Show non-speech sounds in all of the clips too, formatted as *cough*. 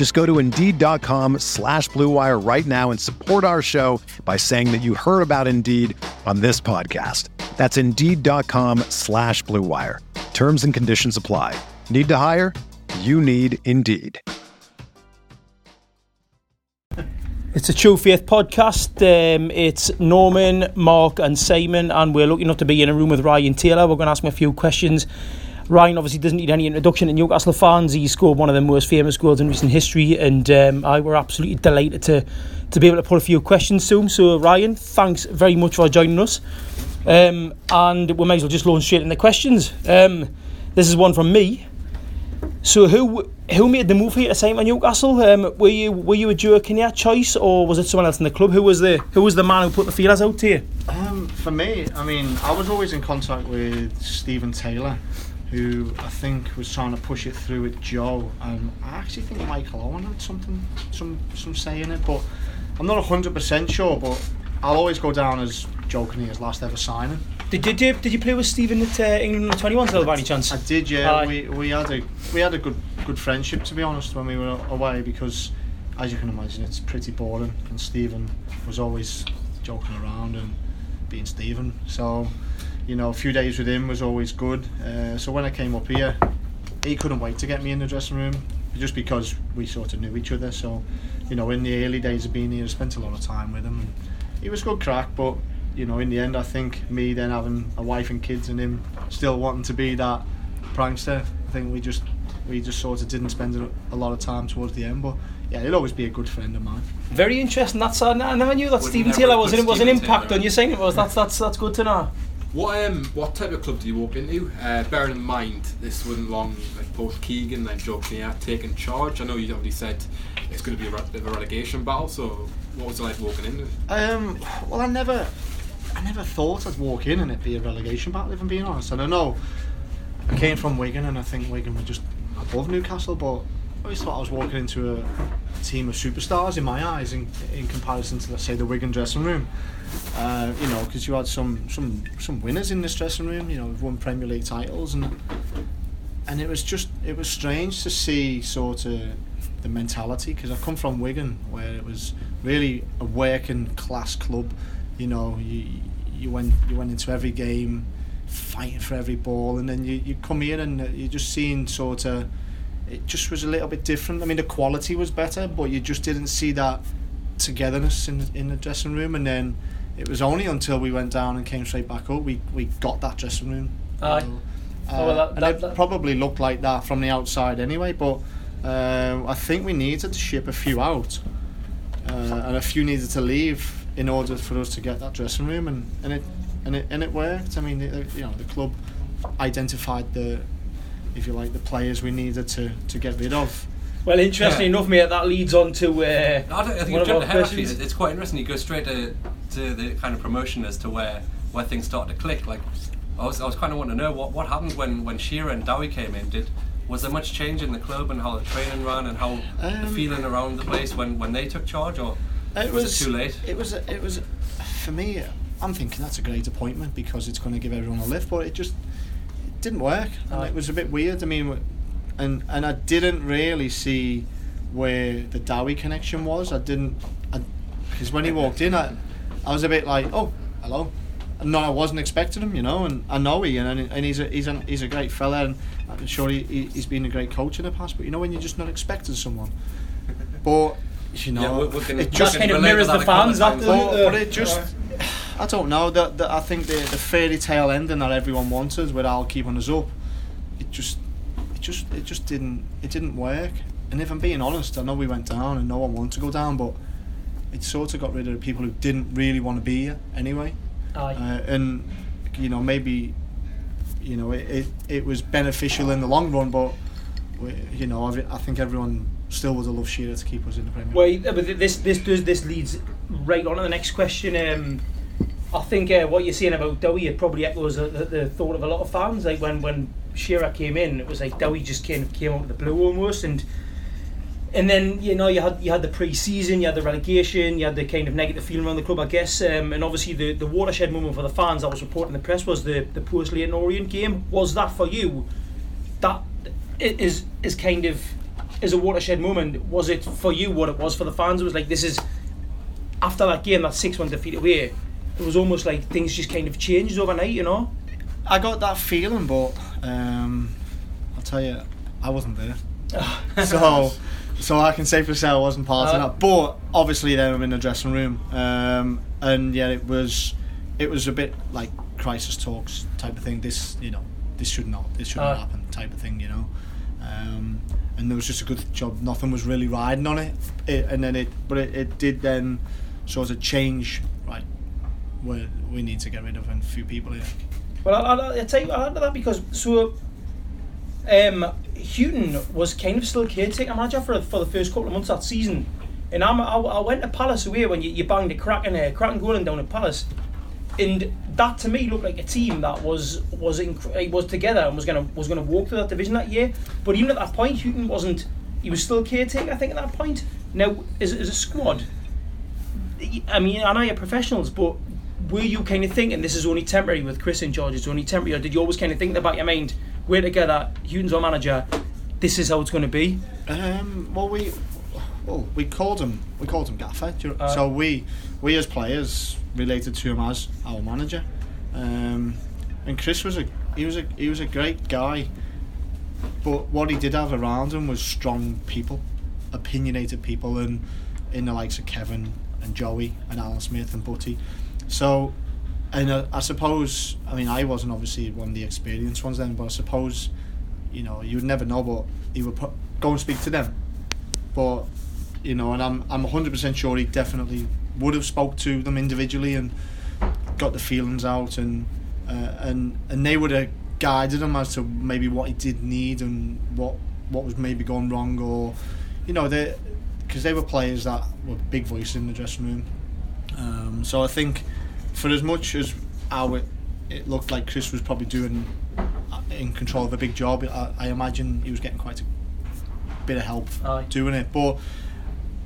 Just go to Indeed.com slash BlueWire right now and support our show by saying that you heard about Indeed on this podcast. That's Indeed.com slash BlueWire. Terms and conditions apply. Need to hire? You need Indeed. It's a True Faith podcast. Um, it's Norman, Marc, and Simon, and we're lucky enough to be in a room with Ryan Taylor. We're going to ask him a few questions. Ryan obviously doesn't need any introduction to Newcastle fans. He scored one of the most famous goals in recent history, and um, I were absolutely delighted to to be able to put a few questions to him. So, Ryan, thanks very much for joining us. Um, and we may as well just launch straight into questions. Um, this is one from me. So, who who made the move here to sign for Newcastle? Um, were you were you a Joe Kinnear choice, or was it someone else in the club? Who was the who was the man who put the feelers out to you? Um, for me, I mean, I was always in contact with Steven Taylor, who I think was trying to push it through with Joe, and I actually think Michael Owen had something, some some say in it, but I'm not hundred percent sure. But I'll always go down as Joe Kinnear's last ever signing. Did you did, did you play with Steven at uh, England 21 still by any chance? I did, yeah. Aye. we we had a we had a good good friendship to be honest when we were away because, as you can imagine, it's pretty boring. And Steven was always joking around and being Steven. So, you know, a few days with him was always good. Uh, so when I came up here, he couldn't wait to get me in the dressing room just because we sort of knew each other. So, you know, in the early days of being here, I spent a lot of time with him. And he was good crack, but you know, in the end, I think me then having a wife and kids and him still wanting to be that prankster, I think we just we just sort of didn't spend a, a lot of time towards the end. But yeah, he'll always be a good friend of mine. Very interesting. That's uh, I never knew that Would Steven Taylor have was put an, was an impact Taylor on saying it Was that's that's that's good to know. What um what type of club do you walk into? Uh, bearing in mind this wasn't long like both Keegan and Joe Kinnear taking charge. I know you already said it's going to be a bit of a relegation battle. So what was it like walking in? Um, well, I never, I never thought I'd walk in and it'd be a relegation battle. If I'm being honest, and I know I came from Wigan, and I think Wigan were just above Newcastle, but I always thought I was walking into a team of superstars in my eyes, in, in comparison to let's say the Wigan dressing room. Uh, you know, because you had some some some winners in this dressing room. You know, won Premier League titles, and and it was just it was strange to see sort of the mentality because I come from Wigan where it was really a working class club. You know, you you went you went into every game fighting for every ball, and then you, you come here and uh, you're just seeing sort of it just was a little bit different. I mean, the quality was better, but you just didn't see that togetherness in in the dressing room. And then it was only until we went down and came straight back up we we got that dressing room. Aye. know. Oh, well, Uh, that- and that- it that- probably looked like that from the outside anyway, but um, I think we needed to ship a few out, uh, and a few needed to leave in order for us to get that dressing room, and, and it and it and it worked. I mean, it, you know, the club identified the, if you like, the players we needed to, to get rid of. Well, interesting Yeah. enough, mate, that leads on to. Uh, I, don't, I think one you've of jumped our ahead actually. It's it's quite interesting. You go straight to, to the kind of promotion as to where, where things start to click. Like, I was, I was kind of wanting to know what, what happened when, when Shearer and Dowie came in. Did was there much change in the club and how the training ran and how the Um, feeling around the place when, when they took charge, or It was, was it too late? It was. It was. For me, I'm thinking that's a great appointment because it's going to give everyone a lift, but it just it didn't work, and Aye. it was a bit weird. I mean, and and I didn't really see where the Dowie connection was. I didn't, because when he walked in, I, I was a bit like, oh, hello. No, I wasn't expecting him, you know, and I know he and, and he's a he's a he's a great fella, and I'm sure he, he he's been a great coach in the past. But you know, when you're just not expecting someone, *laughs* but you know, Yeah, we- we can- it just kind of mirrors the that a couple fans. That, times. but, doesn't but it just, I don't know. That that I think the the fairy tale ending that everyone wanted with Al keeping us up, it just it just it just didn't it didn't work. And if I'm being honest, I know we went down and no one wanted to go down, but it sort of got rid of the people who didn't really want to be here anyway. Uh, and you know maybe you know it, it, it was beneficial in the long run, but we, you know I, I think everyone still would have loved Shearer to keep us in the Premier. Well, but this this does this leads right on to the next question. Um, I think uh, what you're saying about Dowie probably echoes the, the, the thought of a lot of fans. Like when when Shearer came in, it was like Dowie just came came out of the blue almost, and and then you know you had you had the pre-season, you had the relegation, you had the kind of negative feeling around the club, I guess, um, and obviously the, the watershed moment for the fans that was reported in the press was the the post Leyton Orient game. Was that for you? That is is kind of is a watershed moment. Was it for you what it was for the fans? It was like this is after that game, that six one defeat away. It was almost like things just kind of changed overnight, you know. I got that feeling, but um, I'll tell you, I wasn't there. *laughs* so, so I can say for sure I wasn't part Uh, of that. But obviously, then I'm in the dressing room, um, and yeah, it was, it was a bit like crisis talks type of thing. This, you know, this should not, this should Uh. not happen type of thing, you know. Um, and there was just a good job. Nothing was really riding on it, it and then it, but it, it did then sort of change. We we need to get rid of a few people here. Well, I, I, I tell you, I'll like that because so um, Hughton was kind of still caretaker manager for for the first couple of months that season, and I'm, I, I went to Palace away when you, you banged a cracking uh, cracking goal in down at Palace, and that to me looked like a team that was was inc- was together and was gonna was gonna walk through that division that year. But even at that point, Hughton wasn't. He was still caretaker, I think, at that point. Now, as, as a squad, I mean, I know you're professionals, but were you kind of thinking this is only temporary with Chris and George? It's only temporary, or did you always kind of think in the back of your mind, we're together, Hughton's our manager, this is how it's going to be? Um, well, we well we called him we called him Gaffer. you- Uh. so we we as players related to him as our manager. Um, and Chris was a he was a he was a great guy, but what he did have around him was strong people, opinionated people, and in the likes of Kevin and Joey and Alan Smith and Butty. So, and uh, I suppose I mean I wasn't obviously one of the experienced ones then, but I suppose you know, you'd never know, but he would put, go and speak to them. But you know, and I'm I'm 100% sure he definitely would have spoke to them individually and got the feelings out, and uh, and and they would have guided him as to maybe what he did need and what what was maybe going wrong, or you know, they because they were players that were big voices in the dressing room. Um, so I think for as much as how it, it looked like Chris was probably doing uh, in control of a big job, I, I imagine he was getting quite a bit of help Aye. doing it. But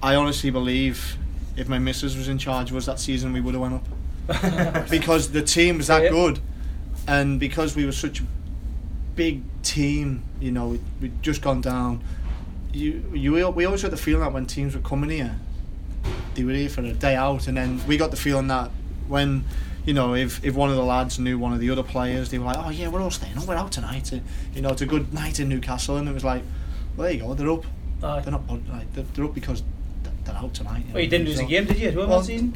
I honestly believe if my missus was in charge was that season we would have went up *laughs* because the team was that good, and because we were such a big team, you know, we we'd just gone down. You, you, we always got the feeling that when teams were coming here, they were here for a day out, and then we got the feeling that when, you know, if, if one of the lads knew one of the other players, they were like, oh yeah, we're all staying, oh we're out tonight, Uh, you know, it's a good night in Newcastle, and it was like, well, there you go, they're up, Aye. they're not, like, they're, they're up because they're out tonight. Well, you didn't lose a game, did you, as well, Well, that season?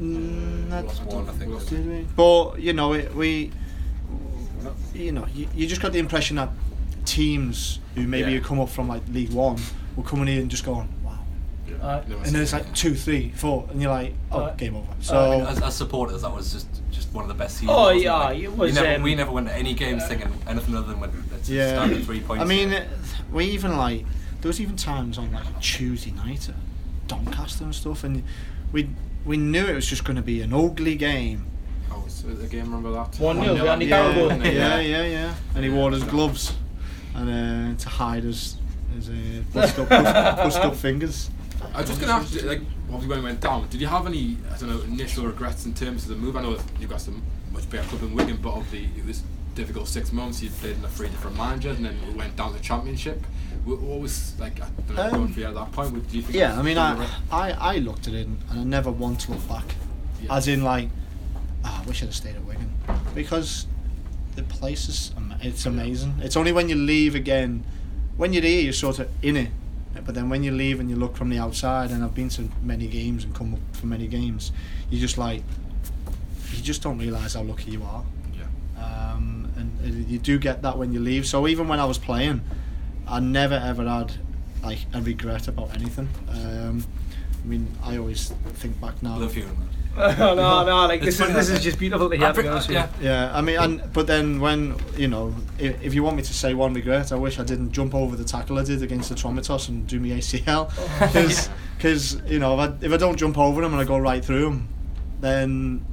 Mm, that- one, I think. did we? But you know, it, we, you know, you, you just got the impression that teams who maybe Yeah. had come up from like League One were coming in and just going, wow. Aye. No, And then it's like two, three, four, and you're like, oh, Aye. game over. I So mean, as, as supporters, that was just just one of the best seasons. Oh, wasn't it? yeah, Like, it was, We never, um, we never went to any games thinking anything other than when it's yeah, standard three points. I mean, uh, we even like there was even times on like Tuesday night at Doncaster and stuff, and we we knew it was just going to be an ugly game. Oh, was the game? Remember that? 1-0, yeah, Andy yeah, Carroll yeah, yeah, yeah, *laughs* And he wore his gloves, and uh, to hide his his uh, *laughs* bust up, bust, bust up fingers. I was just going to ask, you, like, obviously when it went down, did you have any, I don't know, initial regrets in terms of the move? I know that you've got some much better club in Wigan, but obviously it was difficult six months. You played in a three different managers, and then we went down to the Championship. What, was like? I don't know, Um, going for you at that point. What, do you think? Yeah, I mean, I, I I looked at it and I never want to look back, Yeah. as in like, ah, I wish I'd have stayed at Wigan because the place is it's amazing. It's only when you leave again, when you're here, you're sort of in it. But then when you leave and you look from the outside, and I've been to many games and come up for many games, you just like, you just don't realise how lucky you are. Yeah. Um, and, and you do get that when you leave. So even when I was playing, I never ever had like a regret about anything. Um, I mean, I always think back now. Love hearing that. *laughs* no, no, no. Like It's this is this that- is just beautiful to hear. Pre- be yeah. Yeah, I mean, and but then when you know, if, if you want me to say one regret, I wish I didn't jump over the tackle I did against the Tromitos and do me ACL, because *laughs* you know if I, if I don't jump over him and I go right through him, then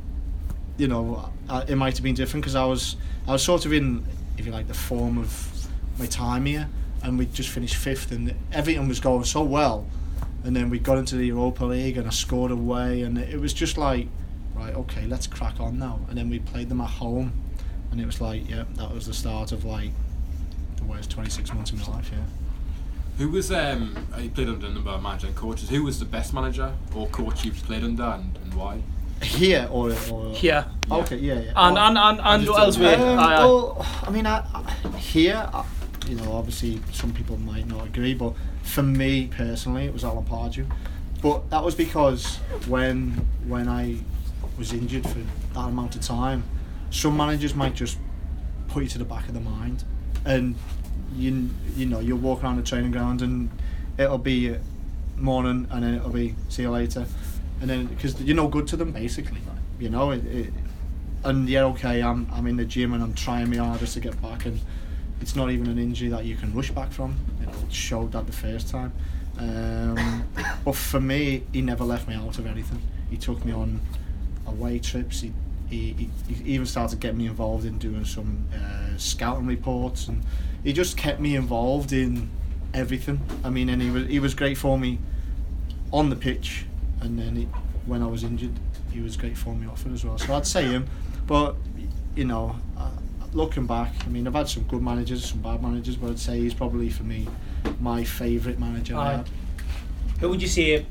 you know I, it might have been different because I was I was sort of in if you like the form of my time here, and we just finished fifth and everything was going so well, and then we got into the Europa League and I scored away and it was just like right, okay, let's crack on now. And then we played them at home, and it was like, yeah, that was the start of like the worst 26 months of my life. Yeah. Who was um? You played under a number of manager and coaches. Who was the best manager or coach you've played under, and, and why? Here or or Here. Okay, yeah, yeah. And and and, and elsewhere. um, Aye, aye. well, I mean, I, I, here, I, you know, obviously some people might not agree, but for me personally, it was Alan Pardew. But that was because when when I was injured for that amount of time, some managers might just put you to the back of the mind, and you you know you'll walk around the training ground and it'll be morning, and then it'll be see you later, and then because you're no good to them basically, you know it, it and yeah, okay, I'm I'm in the gym and I'm trying my hardest to get back, and it's not even an injury that you can rush back from. It showed that the first time. Um, *coughs* but for me, he never left me out of anything. He took me on away trips. He he, he, he even started getting me involved in doing some uh, scouting reports, and he just kept me involved in everything. I mean, and he was he was great for me on the pitch, and then he, when I was injured, he was great for me off it as well. So I'd say him, but you know, looking back, I mean, I've had some good managers, some bad managers, but I'd say he's probably for me my favourite manager. I had. Who would you say?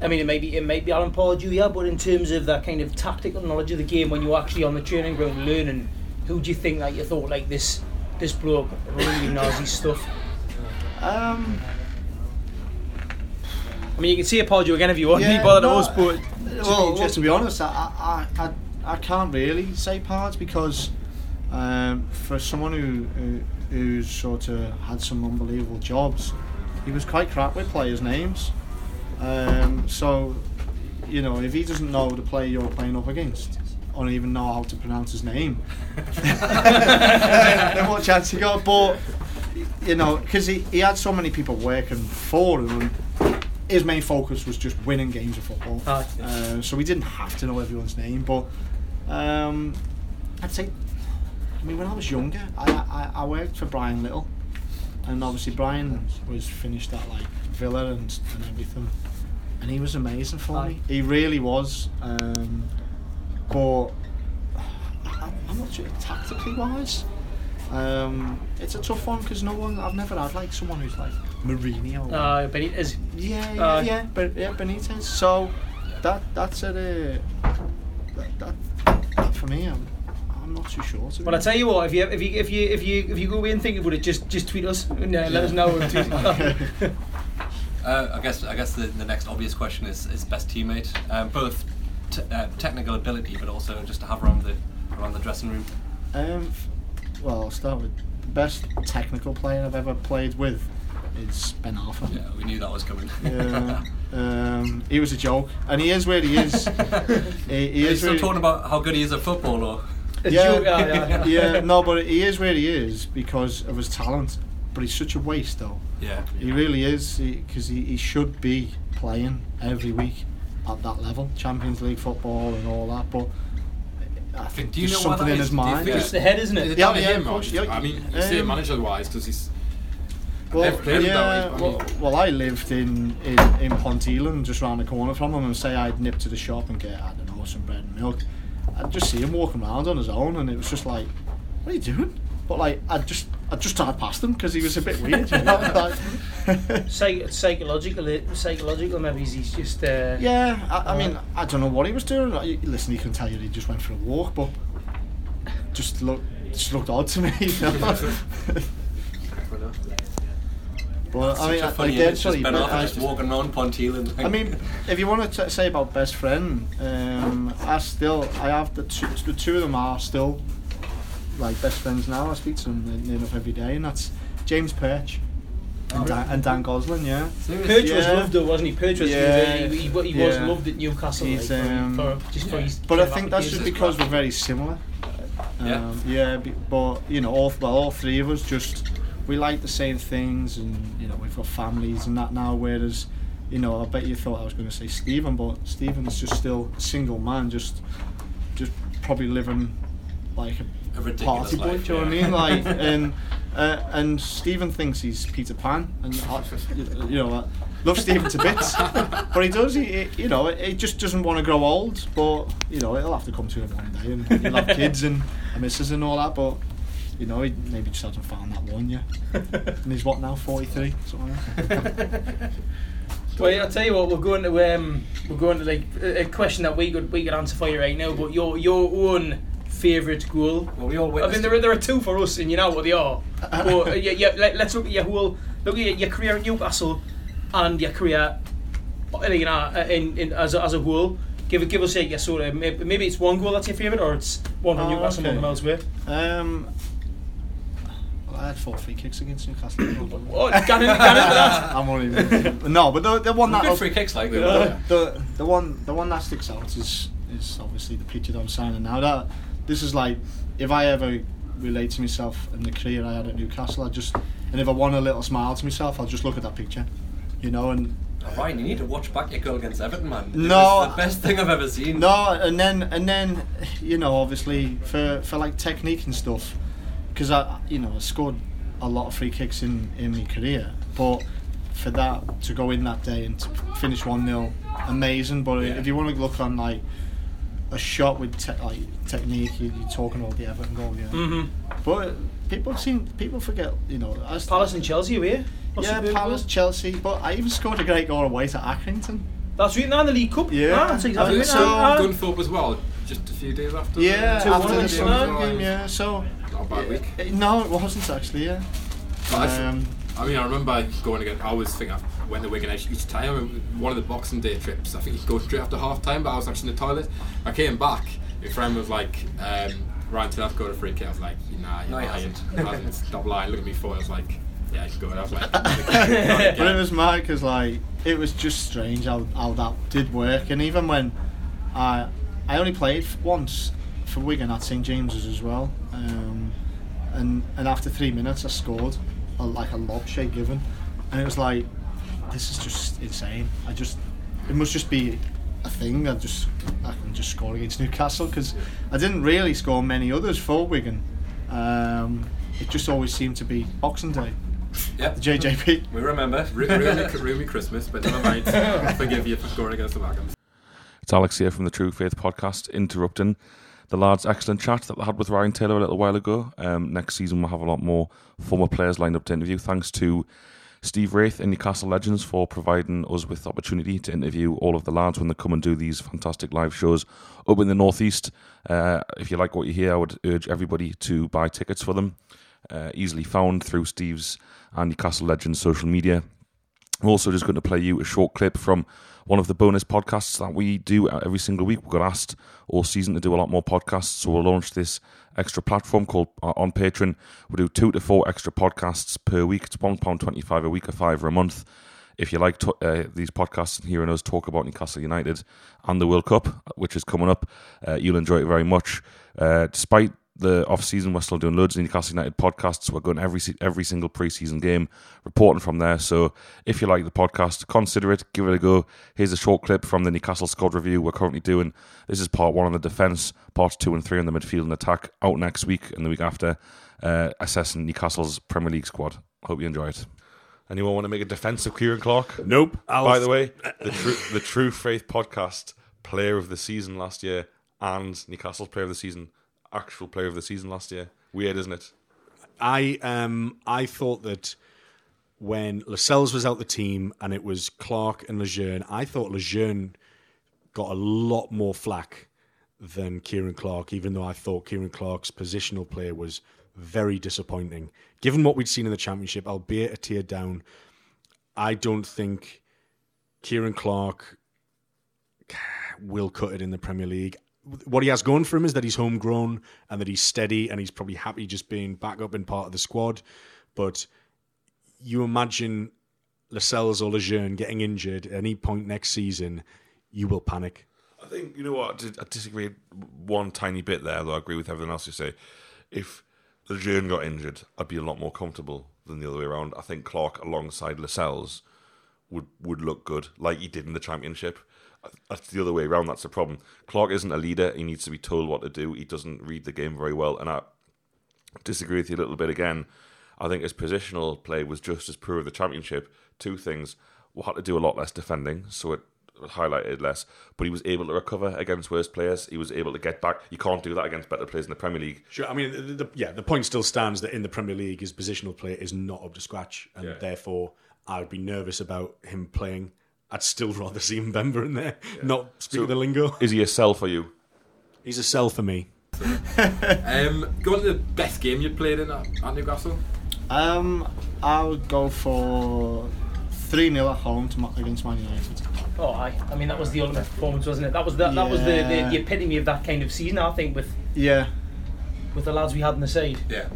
I mean, it may be it might be Alan Pardew, yeah, but in terms of that kind of tactical knowledge of the game, when you're actually on the training ground learning, who do you think that you thought like this this bloke really knows his stuff? Um, I mean, you can see a Pardew again if you want. Yeah, Yeah, bother no, us, but well, well, to be honest, I, I, I, I can't really say parts because um, for someone who, who who's sort of had some unbelievable jobs, he was quite crap with players' names. Um, so, you know, if he doesn't know the player you're playing up against, or even know how to pronounce his name, *laughs* then, what chance you got? But you know, because he, he had so many people working for him, and his main focus was just winning games of football. Uh, so we didn't have to know everyone's name, but um, I'd say, I mean, when I was younger, I, I, I worked for Brian Little, and obviously Brian was finished at like Villa and, and everything, and he was amazing for Aye. me. He really was. Um, but I, I'm not sure tactically wise. Um, it's a tough one because no one. I've never had like someone who's like Mourinho. or- uh, is. yeah, yeah, Aye. yeah, but yeah, Benitez. So that that's a uh, that, that, that for me. I'm, I'm not too sure. To Well, I honest. tell you what, if you if you if you if you if you go away and think about it, just just tweet us and uh, let us know. *laughs* Uh, I guess I guess the, the next obvious question is, is best teammate, um, both t- uh, technical ability, but also just to have around the around the dressing room. Um, well, I'll start with the best technical player I've ever played with is Ben Arfa. Yeah, we knew that was coming. Yeah, um, he was a joke, and he is where he is. *laughs* he, he Are you is still where- talking about how good he is at football, or *laughs* yeah, yeah, yeah. yeah, no, but he is where he is because of his talent. But he's such a waste, though. yeah? He really is because he, he should be playing every week at that level, Champions League football and all that. But I think Do you there's know something in is? his mind. think It's the head, isn't it? it Yeah, down to yeah, him, of or course, yeah. I mean, you say Um, manager wise because he's Well, Never played him yeah, way, well, well, I lived in, in, in Ponteland, just round the corner from him, and say I'd nip to the shop and get, I don't know, some bread and milk. I'd just see him walking around on his own, and it was just like, what are you doing? But like, I'd just, I'd just drive past him because he was a bit weird, you know. *laughs* like, Psych- psychological, psychological. Maybe he's just. Uh, yeah, I, I mean, I don't know what he was doing. I- Listen, he can tell you he just went for a walk, but just looked, just looked odd to me. You know? *laughs* But I mean, Such a I, funny I image, just actually, Ben but Arfa I- just walking around Ponteland. I mean, if you want to say about best friend, um, I still I have the two, the two of them are still like best friends now. I speak to them near enough every day, and that's James Perch and, Dan, and Dan Gosling. Yeah, Perch was loved though, wasn't he? Perch was, Yeah. he, was, he, he, he was Yeah. loved at Newcastle. He's, like, for- um, for, just for his but I think that's just applications. because we're very similar. Yeah. Um, yeah, be- but you know, all well, all three of us just we like the same things, and you know, we've got families and that now. Whereas, you know, I bet you thought I was going to say Steven, but Steven's just still a single man, just just probably living like a A party boy. life, do you know yeah. what I mean? Like, *laughs* and uh, and Steven thinks he's Peter Pan, and I, you know, I love Steven to bits, *laughs* but he does. He, he- you know, he just doesn't want to grow old. But you know, it'll have to come to him one day, and he'll have kids and a missus and all that. But you know, he maybe just hasn't found that one yet. *laughs* and he's what now, forty three, something like that. *laughs* Well, I'll tell you what, we're going to um, we're going to like a a question that we could we could answer for you right now. But your your own favourite goal. Well, we all I mean, there are, there are two for us, and you know what they are. *laughs* But uh, yeah, yeah, let, let's look at your whole look at your career in Newcastle and your career, uh, you know, uh, in, in as a, as a whole. Give it, give us a your sort of maybe, maybe it's one goal that's your favourite, or it's one from Oh, Newcastle, one okay. from elsewhere. Um, well, I had four free kicks against Newcastle. Oh, get into, that. I'm only no, but the, the one that Good free kicks like the, that. the, the one the one that sticks out is is obviously the picture that I'm signing now. That this is like if I ever relate to myself and the career I had at Newcastle, I just and if I want a little smile to myself, I'll just look at that picture, you know. And Oh, Ryan, you need to watch back your goal against Everton, man. It No. the best thing I've ever seen. no, and then and then you know obviously for for like technique and stuff, because I you know I scored a lot of free kicks in in my career, but for that to go in that day and to finish one 0 amazing. But Yeah. if you want to look on like a shot with te- like technique, you, you're talking about the Everton goal, yeah. Mm-hmm. But people seem people forget, you know. I s- Palace and Chelsea away. What's yeah, the Palace. Chelsea. But I even scored a great goal away to Accrington. That's right now in the League Cup. Yeah. Ah, that's exactly Uh, right. so-. Scunthorpe as well, just a few days after. Yeah, Two after one the against Sunderland Sunderland. game, yeah. So Not a bad week. No, it wasn't actually. Yeah. But I Um, I mean, I remember going again. I was thinking when the Wigan each, each time. One of the Boxing Day trips, I think you go straight after half time, but I was actually in the toilet. I came back. My friend was like, um, "Ryan, Taylor got a free kick." I was like, "Nah, you're No, he lying." hasn't. Hasn't. Stop lying. Look at me for. I was like, "Yeah, you can go." And I was like, but it was mad because like it was just strange how, how that did work, and even when I I only played once for Wigan at St James's as well, um, and and after three minutes I scored a, like a lob Shay Given, and it was like this is just insane. I just it must just be a thing. I just I can just score against Newcastle because I didn't really score many others for Wigan. Um, it just always seemed to be Boxing Day, Yep. the JJP. We remember. Ru- ruin, me, ruin me Christmas, but never mind. I'll *laughs* forgive you for scoring against the Wagons. It's Alex here from the True Faith podcast, interrupting the lads' excellent chat that they had with Ryan Taylor a little while ago. Um, next season, we'll have a lot more former players lined up to interview. Thanks to Steve Wraith and Newcastle Legends for providing us with the opportunity to interview all of the lads when they come and do these fantastic live shows up in the Northeast. Uh, if you like what you hear, I would urge everybody to buy tickets for them. Uh, easily found through Steve's and Newcastle Legends social media. I'm also just going to play you a short clip from one of the bonus podcasts that we do every single week. We got asked all season to do a lot more podcasts, so we'll launch this extra platform called uh, on Patreon. We do two to four extra podcasts per week. It's one pound twenty-five a week, or five a month. If you like to, uh, these podcasts and hearing us talk about Newcastle United and the World Cup, which is coming up, uh, you'll enjoy it very much. Uh, despite the off season, we're still doing loads of Newcastle United podcasts. We're going every every single preseason game, reporting from there. So if you like the podcast, consider it, give it a go. Here's a short clip from the Newcastle squad review we're currently doing. This is part one on the defence, parts two and three on the midfield and attack. Out next week and the week after, uh, assessing Newcastle's Premier League squad. Hope you enjoy it. Anyone want to make a defence of Ciaran Clark? Nope. By the way, the True, the True Faith podcast, player of the season last year, and Newcastle's player of the season, actual player of the season last year. Weird, isn't it? I um I thought that when Lascelles was out the team and it was Clark and Lejeune, I thought Lejeune got a lot more flack than Ciaran Clark, even though I thought Ciaran Clark's positional play was very disappointing. Given what we'd seen in the championship, albeit a tear down, I don't think Ciaran Clark will cut it in the Premier League. What he has going for him is that he's homegrown and that he's steady and he's probably happy just being back up in part of the squad. But you imagine Lascelles or Lejeune getting injured at any point next season, you will panic. I think you know what I, dis- I disagree one tiny bit there, though I agree with everything else you say. If Lejeune got injured, I'd be a lot more comfortable than the other way around. I think Clark alongside Lascelles would would look good, like he did in the championship. That's the other way around. That's the problem. Clark isn't a leader. He needs to be told what to do. He doesn't read the game very well, and I disagree with you a little bit again. I think his positional play was just as poor of the championship. Two things: we had to do a lot less defending, so it highlighted less. But he was able to recover against worse players. He was able to get back. You can't do that against better players in the Premier League. Sure, I mean, the, the, yeah, the point still stands that in the Premier League, his positional play is not up to scratch, and Yeah. therefore I would be nervous about him playing. I'd still rather see Mbemba in there, not speak So- the lingo. Is he a sell for you? He's a sell for me. *laughs* Um, go on to the best game you played in at, at Newcastle. Um, I would go for 3 0 at home to, Ma- against Man United. Oh, aye. I mean, that was the ultimate performance, wasn't it? That was the, that was the, the, Yeah. the epitome of that kind of season, I think, with Yeah. with the lads we had in the side. Yeah.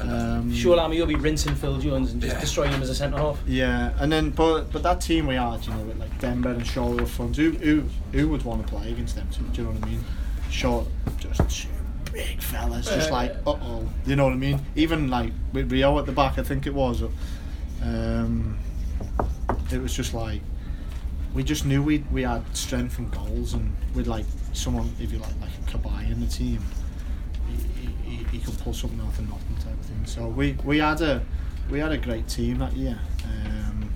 Um, Sure, You'll be rinsing Phil Jones and just Yeah. destroying him as a centre half. Yeah, and then but but that team we had, you know, with like Demba and Shaw up front, who who who would want to play against them? Do you know what I mean? Shaw, just two big fellas, just like uh oh, you know what I mean? Even like with Rio at the back, I think it was. Um, it was just like we just knew we we had strength and goals, and with like someone, if you like, like a Cabaye in the team, he, he, he- he could pull something out of nothing So we, we had a we had a great team that year. Um,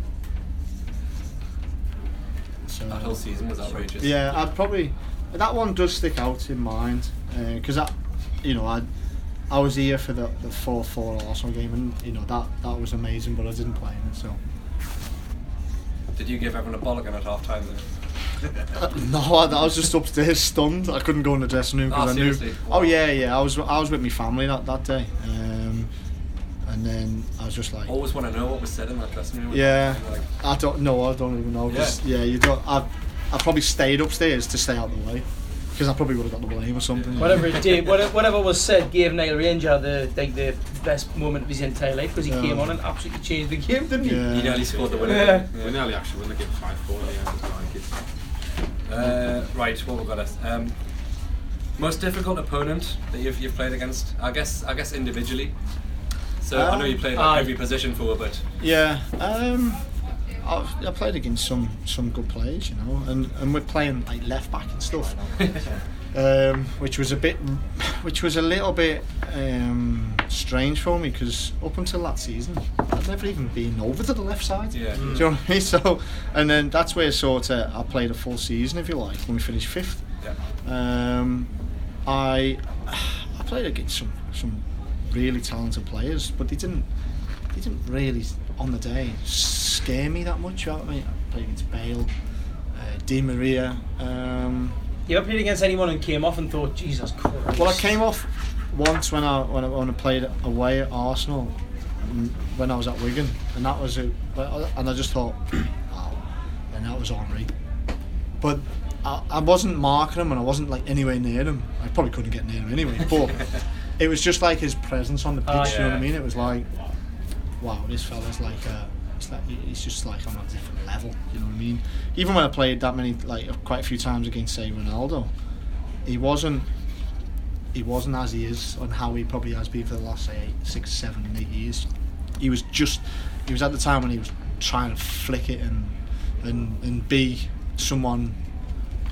so That whole season was outrageous. yeah, I'd probably that one does stick out in mind because I, you know, I I was here for the the four four Arsenal game, and you know that that was amazing, but I didn't play in it. So Did you give everyone a bollock at half time then? *laughs* no, I, I was just upstairs stunned. I couldn't go in the dressing room Oh, because I knew. seriously? Oh yeah, yeah. I was I was with my family that that day, um, and then I was just like. Always want to know what was said in that dressing room. Yeah, Like, I don't know. I don't even know. 'cause, yeah, yeah, you don't. I I probably stayed upstairs to stay out of the way because I probably would have got the blame or something. Whatever it did, whatever, whatever was said, gave Nile Ranger the like the best moment of his entire life because he Yeah. came on and absolutely changed the game, didn't he? Yeah. he nearly scored the winner. Yeah. didn't? We nearly actually won the game 5 4 in the end. as well, I guess. Uh, right, what we got us? Um, most difficult opponent that you've, you've played against? I guess I guess individually. So I know you played like, every position for, but Yeah. Um, I've, I played against some some good players, you know, and and we're playing like left back and stuff, *laughs* um, which was a bit, which was a little bit um, strange for me because up until that season, I'd never even been over to the left side. Yeah. Do you know what I mean? *laughs* So, and then that's where sort of I played a full season, if you like, when we finished fifth. yeah. Um, I I played against some some really talented players, but they didn't they didn't really on the day scare me that much. You know I mean? I played against Bale, uh, Di Maria. Um, You ever played against anyone and came off and thought, Jesus Christ? well, I came off once when I when I, when I played away at Arsenal mm, when I was at Wigan, and that was it. And I just thought, *clears throat* wow, and that was Henry. But I, I wasn't marking him, and I wasn't like anywhere near him. I probably couldn't get near him anyway. But *laughs* it was just like his presence on the pitch. Oh, You know what I mean? It was like, wow, this fella's like a. It's like he's just like on a different level. You know what I mean? Even when I played that many, like quite a few times against say Ronaldo, he wasn't he wasn't as he is on how he probably has been for the last say eight, six, seven, eight years. He was just he was at the time when he was trying to flick it and and and be someone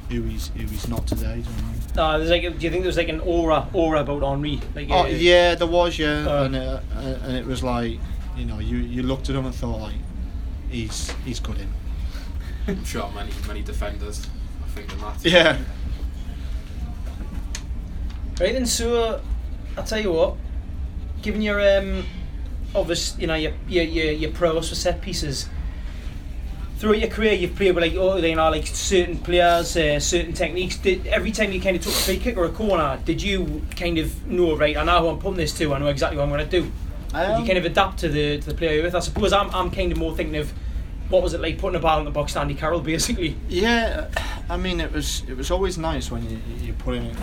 who he's who he's not today. Do you know what I mean? No, there's like, a- do you think there's like an aura, aura about Henry? Like, Oh uh, yeah, there was yeah, Uh, and uh, and it was like you know you you looked at him and thought like he's he's good in. I'm sure many many defenders. I think in that. Yeah. Right then, so I'll tell you what. Given your um, obvious, you know, your your your, your prowess for set pieces. Throughout your career, you've played with like, oh, you know, like certain players, uh, certain techniques. Did every time you kind of took a free kick or a corner, did you kind of know, right? I know who I'm putting this to. I know exactly what I'm going to do. Did Um, you kind of adapt to the to the player you're with? I suppose I'm I'm kind of more thinking of what was it like putting a ball in the box to Andy Carroll, *laughs* basically? Yeah, I mean it was it was always nice when you you put in it.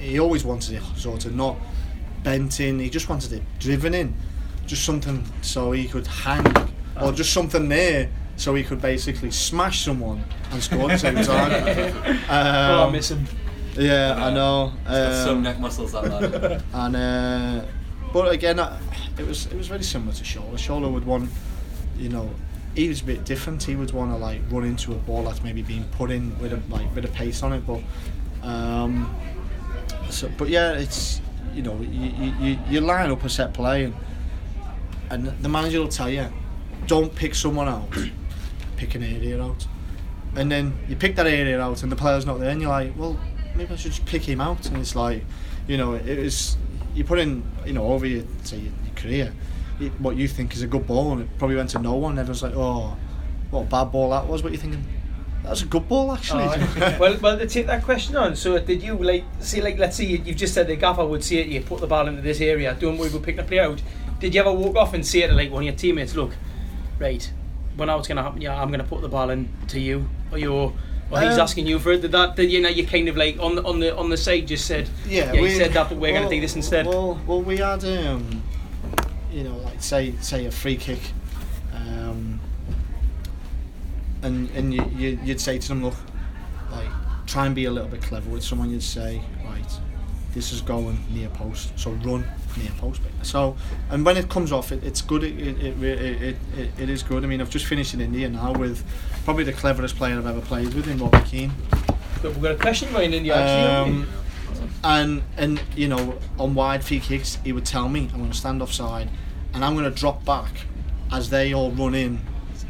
He always wanted it sort of not bent in. He just wanted it driven in, just something so he could hang, or just something there so he could basically smash someone and score at the same *laughs* time. oh, I Um, miss him. yeah, I know. Got some Um, neck muscles that lad. *laughs* and uh, but again, uh, it was it was very similar to Shola. Shola would want, you know, he was a bit different. He would want to like run into a ball that's maybe being put in with a like bit of pace on it. But, um, so but yeah, it's you know you, you, you- you line up a set play and and the manager will tell you, don't pick someone out, pick an area out. And then you pick that area out and the player's not there and you're like, well, maybe I should just pick him out. And it's like, you know, it was, you put in, you know, over your, say, your, career, what you think is a good ball and it probably went to no one. Everyone's like, oh, what a bad ball that was. What you're thinking, That's a good ball actually. Oh, *laughs* well, well, to take that question on. So, did you like see, like, let's say you, you've just said the gaffer would say you, put the ball into this area, don't worry about picking a player out. Did you ever walk off and say to like one of your teammates, look, right, when I was going to happen, yeah, I'm going to put the ball in to you, or you, or he's Um, asking you for it. Did that? Did you know you kind of like on the on the on the side just said, Yeah, you we said that, but we're going to do this instead. Well, well, we had, um, you know, like say say a free kick, um, and and you, you you'd say to them, look, like try and be a little bit clever with someone. You'd say, right, this is going near post, so run near post. So, and when it comes off, it, it's good. It it, it, it, it, it it is good. I mean, I've just finished in India now with probably the cleverest player I've ever played with in Robbie Keane. But we've got a question going in the actually. Um, and and you know on wide free kicks he would tell me I'm going to stand offside and I'm going to drop back as they all run in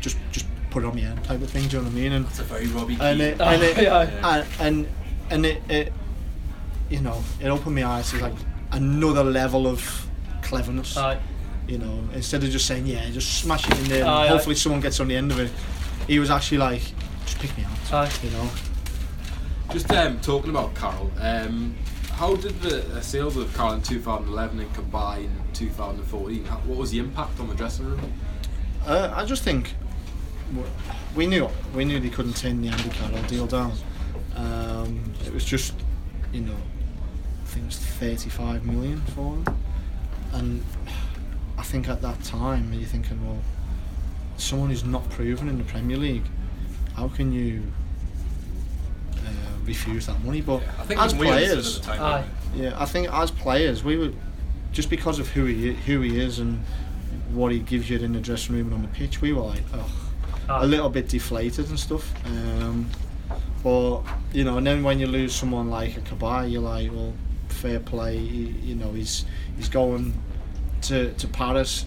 just just put it on my head type of thing do you know what I mean and It's a very Robbie and Keane. it, and, it, *laughs* Yeah. and, and and it, it you know it opened my eyes to like another level of cleverness Aye. you know instead of just saying yeah just smash it in there and Aye, aye. hopefully someone gets on the end of it he was actually like just pick me out Aye. you know Just um, talking about Carroll, um, how did the sales of Carroll in 2011 and combine in 2014? What was the impact on the dressing room? Uh, I just think we knew we knew they couldn't turn the Andy Carroll deal down. Um, it was just, you know, I think it was 35 million for them, and I think at that time you're thinking, well, someone who's not proven in the Premier League, how can you uh, refuse that money? But I think as even we understood players, time. Aye. yeah, I think as players, we were just because of who he who he is and what he gives you in the dressing room and on the pitch. We were like, oh, Aye. a little bit deflated and stuff. Um, but you know, and then when you lose someone like a Cabaye, you're like, well, fair play. He, you know, he's he's going to to Paris.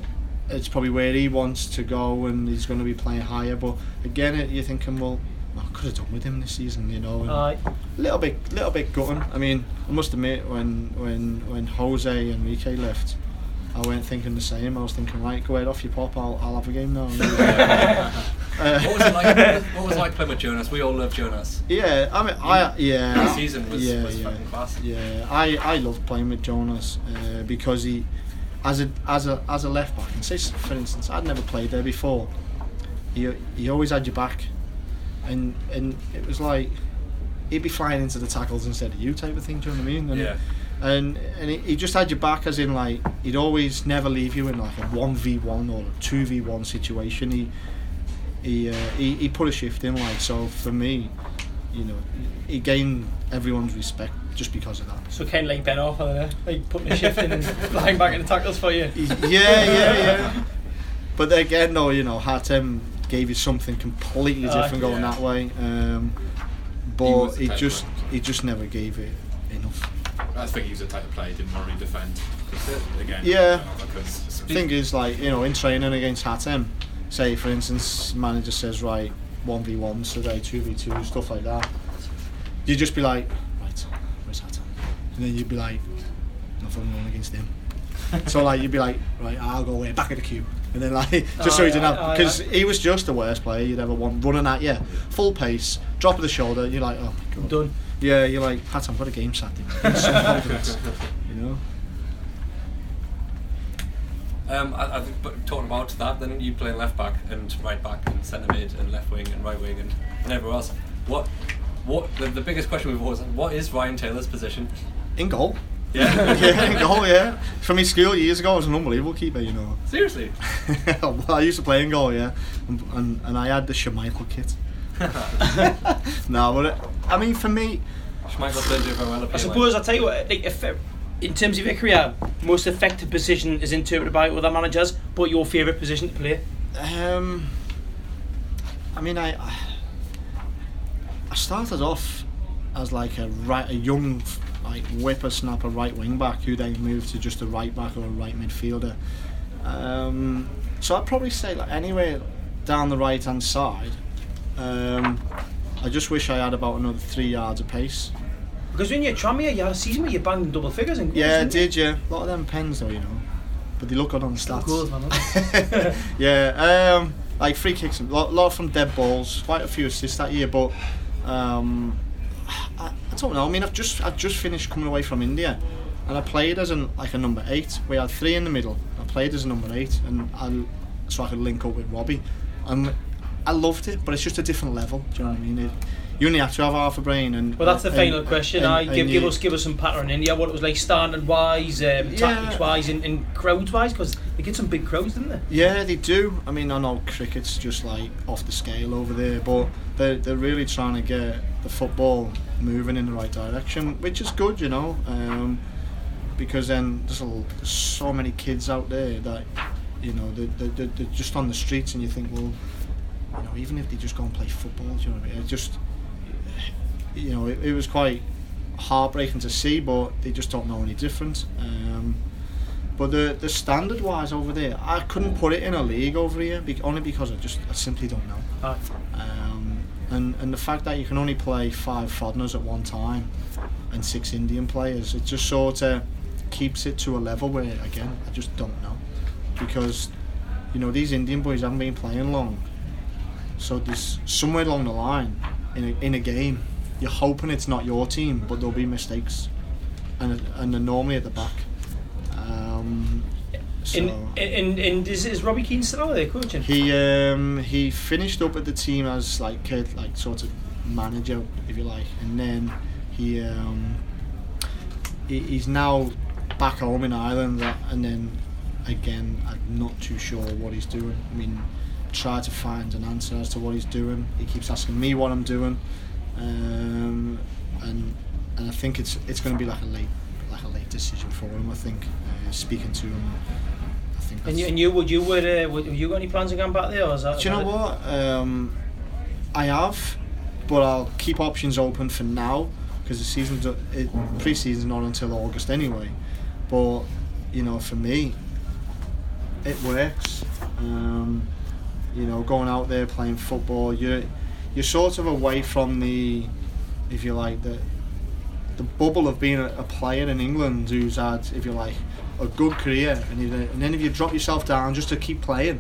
It's probably where he wants to go, and he's going to be playing higher. But again, it, you're thinking, well, I could have done with him this season, you know. and- Aye. little bit, little bit gutting. I mean, I must admit, when when when Jose and Enrique left, I weren't thinking the same. I was thinking, right, go ahead off your pop. I'll, I'll have a game now. *laughs* *laughs* *laughs* Uh, What was it like? what was- it like playing with Jonas? We all love Jonas. yeah, I mean, I yeah. That season was, yeah, was yeah. fucking class. Yeah, I I loved playing with Jonas uh, because he, as a as a as a left back, and say for instance, I'd never played there before. He he always had your back, and and it was like he'd be flying into the tackles instead of you type of thing. Do you know what I mean? And, Yeah. And and he, he just had your back, as in like he'd always never leave you in like a one v one or a two v one situation. He he, uh, he he put a shift in like so for me, you know, he gained everyone's respect just because of that. So kind of like Ben off, uh, like putting a shift in and *laughs* flying back in the tackles for you. yeah, yeah, yeah. But again, though, you know, Hatem gave you something completely Aye. different going Yeah. that way. Um, but was the he just of- he just never gave it enough. I think he was the type of player who didn't want to defend. Again, Yeah. Because thing is, like you know, in training against Hatem, say for instance, manager says right one v one today, two v two, stuff like that. You'd just be like, right, where's Hatem? And then you'd be like, nothing wrong against him. *laughs* so like you'd be like, right, I'll go away back of the queue, and then like *laughs* just so oh, Aye, he didn't aye, have oh, because aye. he was just the worst player you'd ever want running at you, full pace, drop of the shoulder. You're like, oh my god, Done. yeah, you're like, Pat, I've got a game Saturday. Give me some confidence, *laughs* you know. Um, I, I think, but talking about that, then you play left back and right back and centre mid and left wing and right wing and, and everywhere else. What, what the, the biggest question we've always had, what is Ryan Taylor's position? In goal. Yeah, *laughs* yeah, in goal, yeah. From his school years ago, I was an unbelievable keeper, you know. seriously. *laughs* well, I used to play in goal, yeah. And, and, and I had the Schmeichel kit. *laughs* no, but uh, I mean, for me, Schmeichel's done do very well I suppose I'll tell you what, like, if, in terms of your career, most effective position is interpreted by other managers, but your favourite position to play? Um, I mean, I I started off as like a right a young like whippersnapper right wing back who then moved to just a right back or a right midfielder. Um, so I'd probably say like anywhere down the right hand side. Um, I just wish I had about another three yards of pace. Because when you're Tranmere, you had a season where you banged double figures in goals, Yeah, I didn't you? did yeah. A lot of them pens though, you know, but they look good on the stats. Goals, man. *laughs* yeah, um, like free kicks, a lot, lot from dead balls, quite a few assists that year. But um, I, I don't know. I mean, I've just I've just finished coming away from India, and I played as an like a number eight. We had three in the middle. I played as a number eight, and I, so I could link up with Robbie. And I loved it, but it's just a different level. Do you know what I mean? It, you only have to have half a brain, and Well, that's the and- final question. and- I and give, give us give us some pattern in India. What it was like standard wise, um, tactics wise, and, and crowds wise, because they get some big crowds, didn't they? Yeah, they do. I mean, I know cricket's just like off the scale over there, but they're, they're really trying to get the football moving in the right direction, which is good, you know. Um, because then there's, a, there's so many kids out there that, you know, they're, they're, they're- they're just on the streets, and you think, well, you know, even if they just go and play football, you know what I mean? It just, you know, it, it was quite heartbreaking to see, but they just don't know any different. Um, but the the standard wise over there, I couldn't put it in a league over here, be, only because I just I simply don't know. Um, and and the fact that you can only play five foreigners at one time, and six Indian players, it just sort of keeps it to a level where again I just don't know, because you know these Indian boys haven't been playing long, so there's somewhere along the line in a, in a game, you're hoping it's not your team, but there'll be mistakes, and and they're normally at the back. Um, so And, and, and is, is Robbie Keane still out there coaching? he um, he finished up at the team as like kid, like sort of manager, if you like, and then he um, he, he's now back home in Ireland, and then again, I'm not too sure what he's doing. I mean, try to find an answer as to what he's doing. He keeps asking me what I'm doing, um, and and I think it's it's going to be like a late like a late decision for him. I think uh, speaking to him, I think. And you, and you would you would uh, would have you got any plans of going back there? Or is that, do you know what? Um, I have, but I'll keep options open for now because the season's it, pre-season's not until August anyway. But you know, for me, it works. Um, you know, going out there playing football, you're you're sort of away from the, if you like, the the bubble of being a, a player in England who's had, if you like, a good career, and, if, and then if you drop yourself down just to keep playing,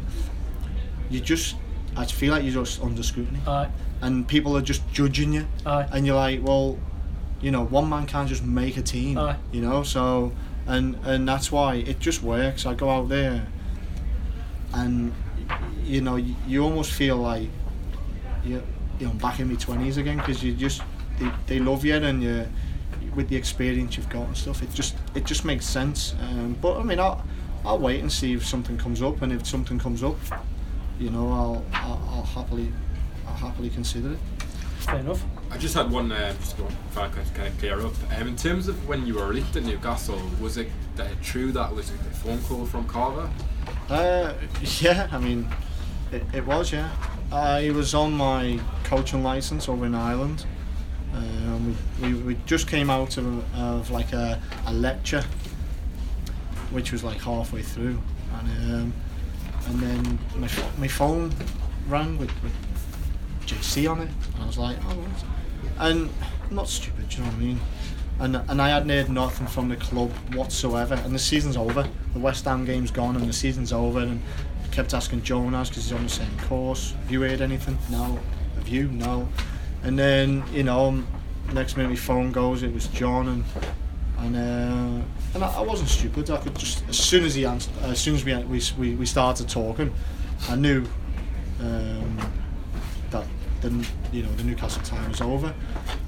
you just, I feel like you're just under scrutiny, Aye, and people are just judging you, aye. and you're like, well, you know, one man can't just make a team, Aye. you know, so, and and that's why it just works. I go out there, and you know, you, you almost feel like you you know back in my twenties again because you just they, they love you and you with the experience you've got and stuff. It just it just makes sense. Um, but I mean, I'll I'll wait and see if something comes up, and if something comes up, you know, I'll I'll, I'll happily I'll happily consider it. Fair enough. I just had one, uh, just one if I could kind of clear up. Um, in terms of when you were linked at Newcastle, was it uh, true that it was a phone call from Carver? Uh, *laughs* yeah, I mean, it, it was, yeah. I was on my coaching license over in Ireland. Um, we, we, we just came out of, of like a, a lecture, which was like halfway through, and um, and then my, my phone rang with, with JC on it, and I was like, oh, and I'm not stupid, do you know what I mean? And and I hadn't heard nothing from the club whatsoever, and the season's over. The West Ham game's gone, and the season's over. And kept asking Jonas because he's on the same course. Have you heard anything? No. Have you? No. And then you know, next minute my phone goes. It was John, and and uh, and I, I wasn't stupid. I could just as soon as he answered, as soon as we we we, we started talking, I knew um, that the you know the Newcastle time was over.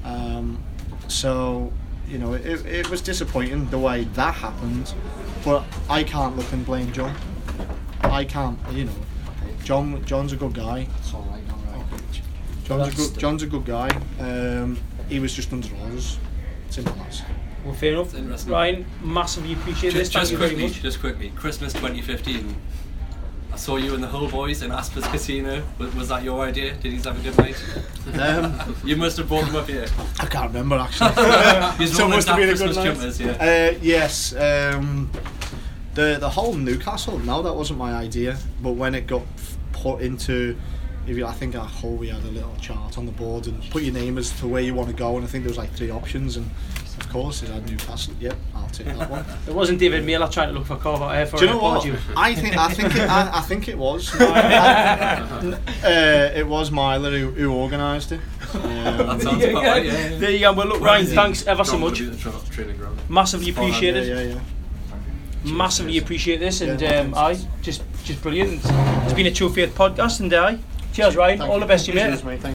Um, so you know it, it was disappointing the way that happened, but I can't look and blame John. I can't, you know. John John's a good guy. It's all right, all right. John's a good John's a good guy. Um, he was just under orders. Simple as. Well, fair enough. Interesting. Ryan, massively appreciate this. Just, Thank just you quickly, just quickly. Christmas 2015. I saw you and the whole boys in Aspers Casino. Was, was that your idea? Did he have a good night? Um, *laughs* You must have brought them up here. I can't remember actually. *laughs* You *laughs* So must have been a good Christmas night. jumpers, yeah. Uh, yes. Um, the the whole Newcastle. No, that wasn't my idea. But when it got put into, if you, I think at whole we had a little chart on the board and put your name as to where you want to go, and I think there was like three options, and of course it had Newcastle. Yep, I'll take that one. *laughs* It wasn't David Miller trying to look for cover uh, for Do you know what? apology. I think I think it, I, I think it was. *laughs* uh, it was Myler who, who organised it. Um, That sounds about right, yeah. yeah. There you go. Well, look, Ryan, thanks ever so much. would be the tra- Massively appreciated. on, yeah. Yeah, yeah. Massively appreciate this, and um, I just just brilliant. It's been a True Faith podcast, and I cheers, Ryan. All the best, you mate. Cheers, mate. Thank